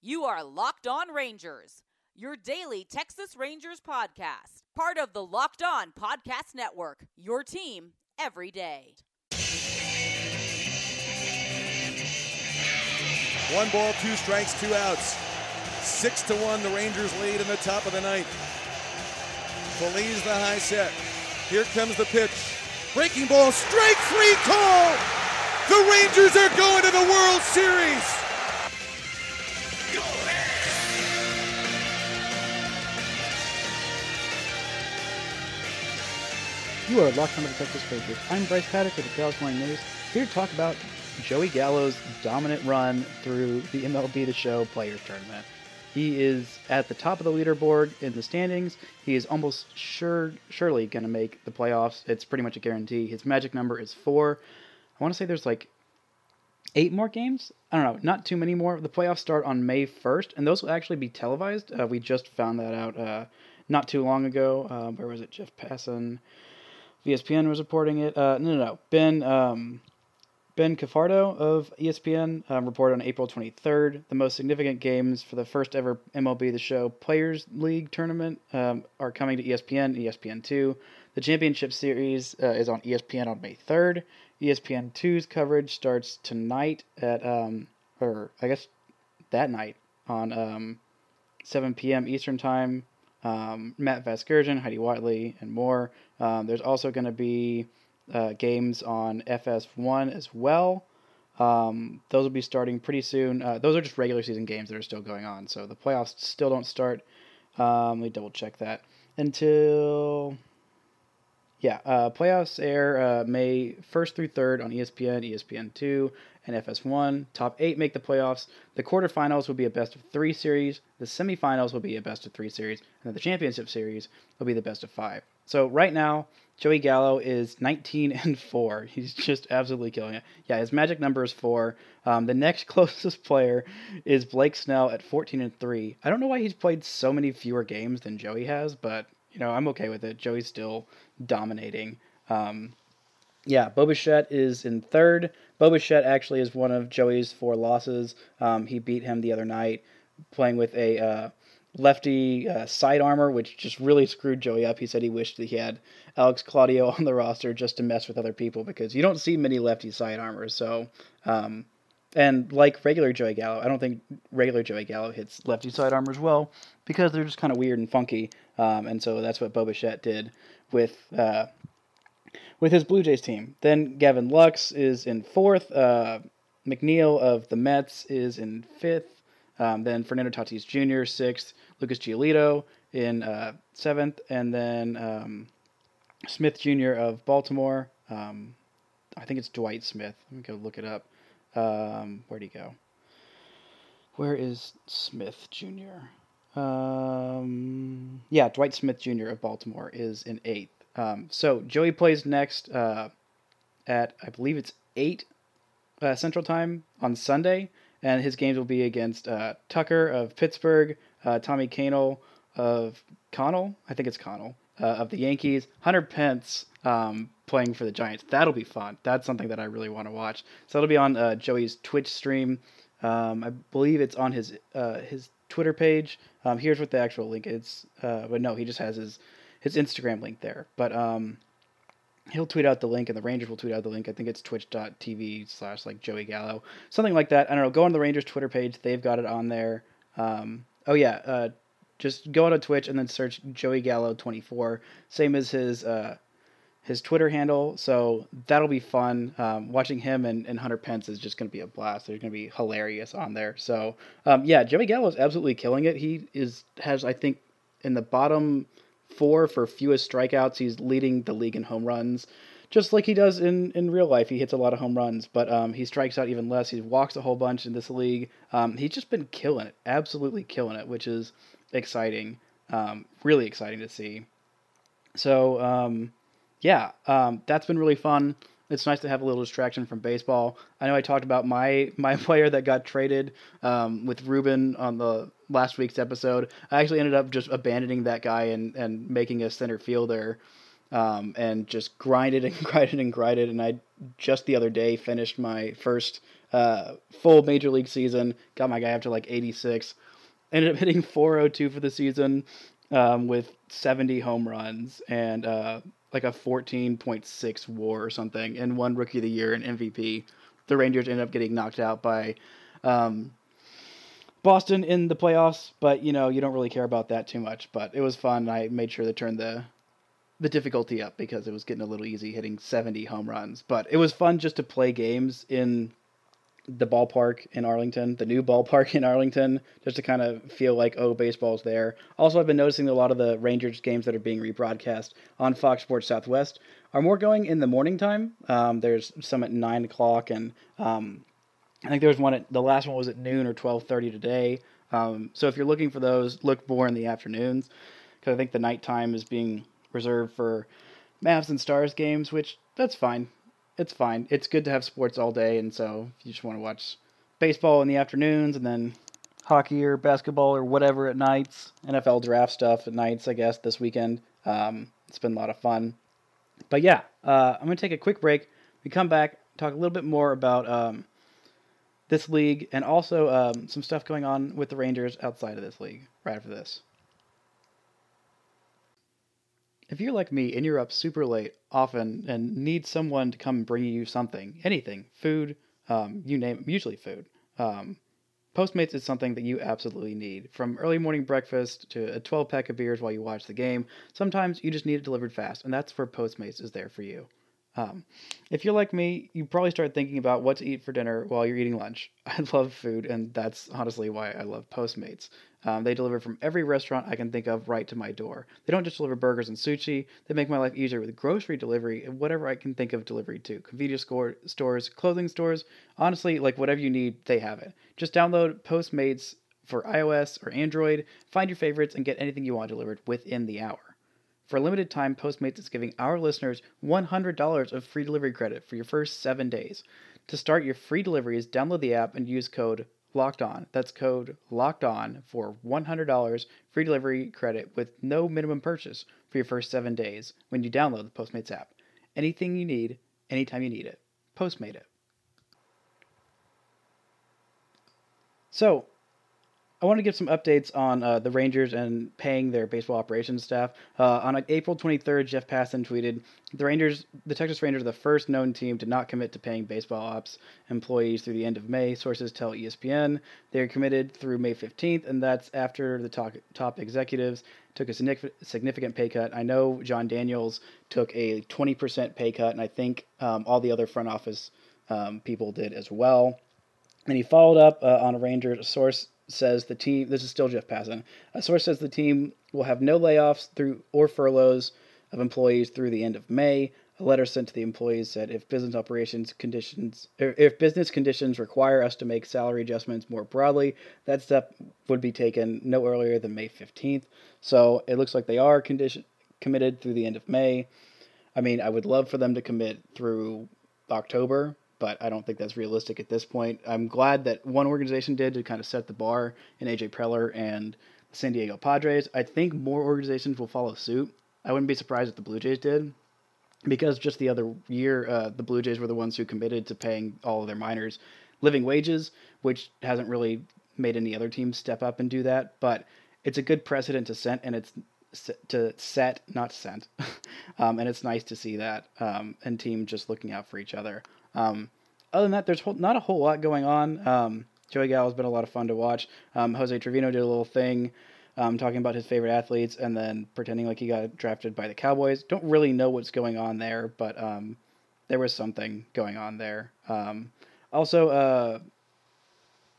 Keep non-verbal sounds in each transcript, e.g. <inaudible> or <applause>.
You are Locked On Rangers, your daily Texas Rangers podcast, part of the Locked On Podcast Network, your team every day. One ball, two strikes, two outs. Six to one, the Rangers lead in the top of the ninth. Feliz the high set. Here comes the pitch. Breaking ball, strike three call. The Rangers are going to the World Series. You are locked onto the Texas Rangers. I'm Bryce Paddock with the Dallas Morning News, here to talk about Joey Gallo's dominant run through the MLB The Show Players Tournament. He is at the top of the leaderboard in the standings. He is almost sure, surely going to make the playoffs. It's pretty much a guarantee. His magic number is four. I want to say there's like eight more games. I don't know, not too many more. The playoffs start on May 1st, and those will actually be televised. Uh, we just found that out uh, not too long ago. Uh, where was it? Jeff Passan. ESPN was reporting it. Uh, no, no, no. Ben um, Ben Cafardo of ESPN um, reported on April 23rd the most significant games for the first ever MLB The Show Players League tournament um, are coming to ESPN, ESPN2. The championship series uh, is on ESPN on May 3rd. ESPN2's coverage starts tonight at, um, or I guess that night on um, 7 p.m. Eastern Time. Um, Matt Vasgersian, Heidi Whiteley, and more. Um, there's also going to be uh, games on FS1 as well. Um, those will be starting pretty soon. Uh, those are just regular season games that are still going on. So the playoffs still don't start. Um, let me double check that until. Yeah, uh, playoffs air uh, May 1st through 3rd on ESPN, ESPN2, and FS1. Top eight make the playoffs. The quarterfinals will be a best of three series. The semifinals will be a best of three series. And then the championship series will be the best of five. So right now, Joey Gallo is 19 and 4. <laughs> He's just absolutely killing it. Yeah, his magic number is 4. Um, the next <laughs> closest player is Blake Snell at 14 and 3. I don't know why he's played so many fewer games than Joey has, but you know, I'm okay with it. Joey's still dominating. Um, yeah, Bo Bichette is in third. Bo Bichette actually is one of Joey's four losses. Um, he beat him the other night playing with a uh, lefty uh, side armor, which just really screwed Joey up. He said he wished that he had Alex Claudio <laughs> on the roster just to mess with other people because you don't see many lefty side armors. So, um, and like regular Joey Gallo, I don't think regular Joey Gallo hits lefty side armors well because they're just kind of weird and funky. Um, and so that's what Bo Bichette did with uh, with his Blue Jays team. Then Gavin Lux is in fourth. Uh, McNeil of the Mets is in fifth. Um, then Fernando Tatis Jr. sixth, Lucas Giolito in uh, seventh, and then um, Smith Jr. of Baltimore. Um, I think it's Dwight Smith. Let me go look it up. Um, where'd he go? Where is Smith Jr.? Um, yeah, Dwight Smith Jr. of Baltimore is in eighth. Um, so Joey plays next uh, at I believe it's eight uh, Central Time on Sunday and his games will be against uh, Tucker of Pittsburgh, uh, Tommy Kahnle of Connell, I think it's Connell, uh, of the Yankees, Hunter Pence um, playing for the Giants. That'll be fun. That's something that I really want to watch. So it'll be on uh, Joey's Twitch stream. Um, I believe it's on his uh, his Twitter page. Um, here's what the actual link is, uh, but no, he just has his his Instagram link there. But um, he'll tweet out the link and the Rangers will tweet out the link. I think it's twitch.tv slash like Joey Gallo, something like that. I don't know. Go on the Rangers Twitter page. They've got it on there. Um, oh yeah. Uh, just go on to Twitch and then search Joey Gallo 24. Same as his, uh, his Twitter handle. So that'll be fun. Um, watching him and, and Hunter Pence is just going to be a blast. They're going to be hilarious on there. So, um, yeah, Joey Gallo is absolutely killing it. He is, has, I think in the bottom, four for fewest strikeouts. He's leading the league in home runs, just like he does in, in real life. He hits a lot of home runs, but um, he strikes out even less. He walks a whole bunch in this league. Um, he's just been killing it, absolutely killing it, which is exciting, um, really exciting to see. So, um, yeah, um, that's been really fun. It's nice to have a little distraction from baseball. I know I talked about my <laughs> my player that got traded um, with Ruben on the last week's episode. I actually ended up just abandoning that guy and and making a center fielder, um, and just grinded and <laughs> grinded and grinded. And I just the other day finished my first uh, full major league season. Got my guy up to like 86. Ended up hitting 402 for the season um, with 70 home runs and uh, like a 14.6 WAR or something, and won Rookie of the Year and MVP. The Rangers ended up getting knocked out by um, Boston in the playoffs, but you know you don't really care about that too much. But it was fun. I made sure to turn the the difficulty up because it was getting a little easy hitting 70 home runs. But it was fun just to play games in the ballpark in Arlington, the new ballpark <laughs> in Arlington, just to kind of feel like, oh, baseball's there. Also, I've been noticing a lot of the Rangers games that are being rebroadcast on Fox Sports Southwest are more going in the morning time. Um, there's some at 9 o'clock, and um, I think there was one at the last one was at noon or 12:30 today. Um, so if you're looking for those, look more in the afternoons because I think the nighttime is being reserved for Mavs and Stars games, which that's fine. It's fine. It's good to have sports all day, and so you just want to watch baseball in the afternoons and then hockey or basketball or whatever at nights, NFL draft stuff at nights, I guess this weekend. Um, it's been a lot of fun. But yeah, uh, I'm gonna take a quick break. We come back, talk a little bit more about um, this league and also um, some stuff going on with the Rangers outside of this league right after this. If you're like me and you're up super late often and need someone to come bring you something, anything, food, um, you name it, usually food, um, Postmates is something that you absolutely need. From early morning breakfast to a 12 pack of beers while you watch the game, sometimes you just need it delivered fast, and that's where Postmates is there for you. Um, if you're like me, you probably start thinking about what to eat for dinner while you're eating lunch. <laughs> I love food, and that's honestly why I love Postmates. Um, they deliver from every restaurant I can think of right to my door. They don't just deliver burgers and sushi, they make my life easier with grocery delivery and whatever I can think of delivery to. Convenience store, stores, clothing stores, honestly, like whatever you need, they have it. Just download Postmates for iOS or Android, find your favorites, and get anything you want delivered within the hour. For a limited time, Postmates is giving our listeners $100 of free delivery credit for your first seven days. To start your free deliveries, download the app and use code Locked On. That's code Locked On for $100 free delivery credit with no minimum purchase for your first seven days when you download the Postmates app. Anything you need, anytime you need it. Postmate it. So, I want to give some updates on uh, the Rangers and paying their baseball operations staff. Uh, on April 23rd, Jeff Passan tweeted, "The Rangers, the Texas Rangers, are the first known team to not commit to paying baseball ops employees through the end of May." Sources tell ESPN they are committed through May 15th, and that's after the top, top executives took a significant pay cut. I know Jon Daniels took a 20% pay cut, and I think um, all the other front office um, people did as well. And he followed up uh, on a Rangers source says the team. This is still Jeff Passan. A source says the team will have no layoffs through or furloughs of employees through the end of May. A letter sent to the employees said if business operations conditions, er, if business conditions require us to make salary adjustments more broadly, that step would be taken no earlier than May 15th. So it looks like they are condition committed through the end of May. I mean, I would love for them to commit through October, but I don't think that's realistic at this point. I'm glad that one organization did to kind of set the bar in AJ Preller and the San Diego Padres. I think more organizations will follow suit. I wouldn't be surprised if the Blue Jays did, because just the other year, uh, the Blue Jays were the ones who committed to paying all of their minors living wages, which hasn't really made any other teams step up and do that. But it's a good precedent to set, and it's to set, not sent. <laughs> um, and it's nice to see that um, and team just looking out for each other. Um, other than that, there's not a whole lot going on. Um, Joey Gallo has been a lot of fun to watch. Um, Jose Trevino did a little thing um, talking about his favorite athletes and then pretending like he got drafted by the Cowboys. Don't really know what's going on there, but um, there was something going on there. Um, also, uh,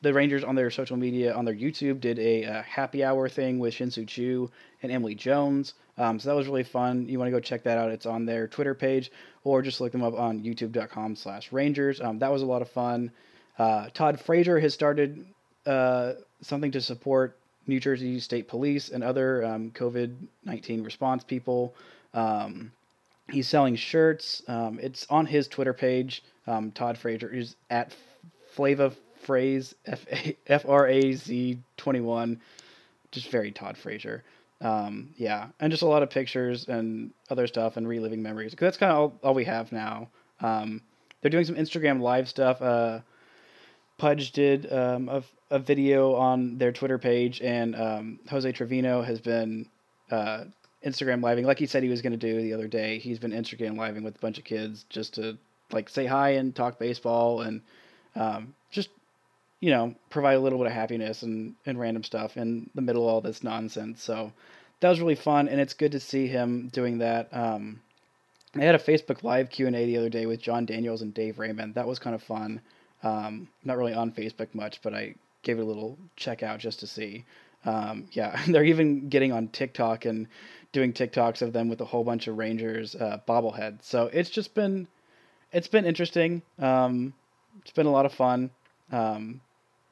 the Rangers on their social media, on their YouTube, did a, a happy hour thing with Shin-Soo Choo and Emily Jones. Um, so that was really fun. You want to go check that out. It's on their Twitter page, or just look them up on youtube.com slash Rangers. Um, that was a lot of fun. Uh, Todd Frazier has started uh, something to support New Jersey State Police and other um, COVID 19 response people. Um, he's selling shirts. Um, it's on his Twitter page. Um, Todd Frazier is at Flava Phrase <laughs> F R A Z 21. Just very Todd Frazier. Um, yeah, and just a lot of pictures and other stuff and reliving memories. Cause that's kind of all, all we have now. Um, they're doing some Instagram live stuff. Uh, Pudge did um, a, a video on their Twitter page, and um, Jose Trevino has been uh, Instagram living, like he said he was going to do the other day. He's been Instagram living with a bunch of kids just to like say hi and talk baseball and um, you know provide a little bit of happiness and, and random stuff in the middle of all this nonsense. So that was really fun, and it's good to see him doing that. Um, I had a Facebook Live Q and A the other day with Jon Daniels and Dave Raymond. That was kind of fun. Um, not really on Facebook much, but I gave it a little check out just to see. Um, yeah, <laughs> they're even getting on TikTok and doing TikToks of them with a whole bunch of Rangers uh, bobbleheads. So it's just been it's been interesting. Um, it's been a lot of fun. Um,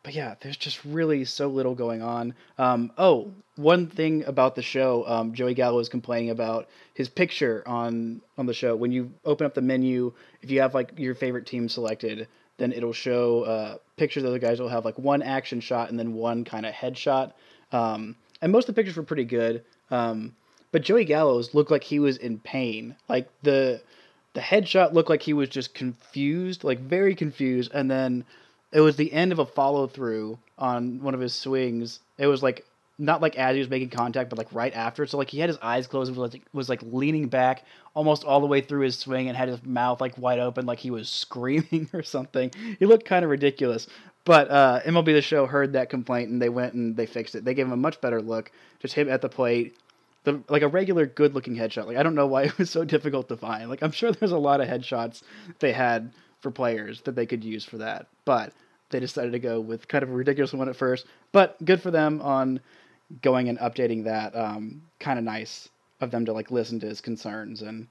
but yeah, there's just really so little going on. Um, oh, one thing about the show, um, Joey Gallo was complaining about his picture on on the show. When you open up the menu, if you have like your favorite team selected, then it'll show uh, pictures of the guys will have like one action shot and then one kind of headshot. Um, and most of the pictures were pretty good. Um, but Joey Gallo's looked like he was in pain. Like the the headshot looked like he was just confused, like very confused, and then it was the end of a follow through on one of his swings. It was like not like as he was making contact, but like right after. So like he had his eyes closed and was like, was like leaning back almost all the way through his swing and had his mouth like wide open, like he was <laughs> screaming or something. He looked kind of ridiculous. But uh, MLB The Show heard that complaint and they went and they fixed it. They gave him a much better look. Just him at the plate, the like a regular good looking headshot. Like I don't know why <laughs> it was so difficult to find. Like I'm sure there's a lot of headshots they had for players that they could use for that, but they decided to go with kind of a ridiculous one at first. But good for them on going and updating that. Um, kind of nice of them to like listen to his concerns and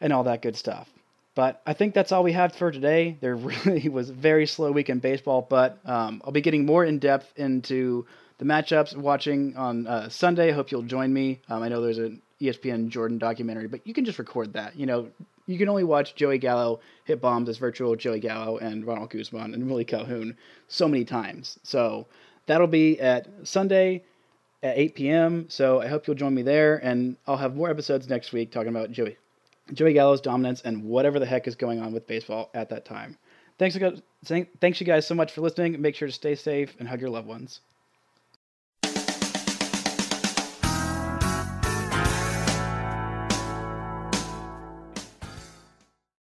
and all that good stuff. But I think that's all we have for today. There <laughs> really was a very slow week in baseball, but um, I'll be getting more in depth into the matchups watching on uh, Sunday. I hope you'll join me. Um, I know there's an ESPN Jordan documentary, but you can just record that. You know, you can only watch Joey Gallo hit bombs as virtual Joey Gallo and Ronald Guzman and Willie Calhoun so many times. So that'll be at Sunday at 8 p.m. So I hope you'll join me there, and I'll have more episodes next week talking about Joey, Joey Gallo's dominance and whatever the heck is going on with baseball at that time. Thanks, thanks you guys so much for listening. Make sure to stay safe and hug your loved ones.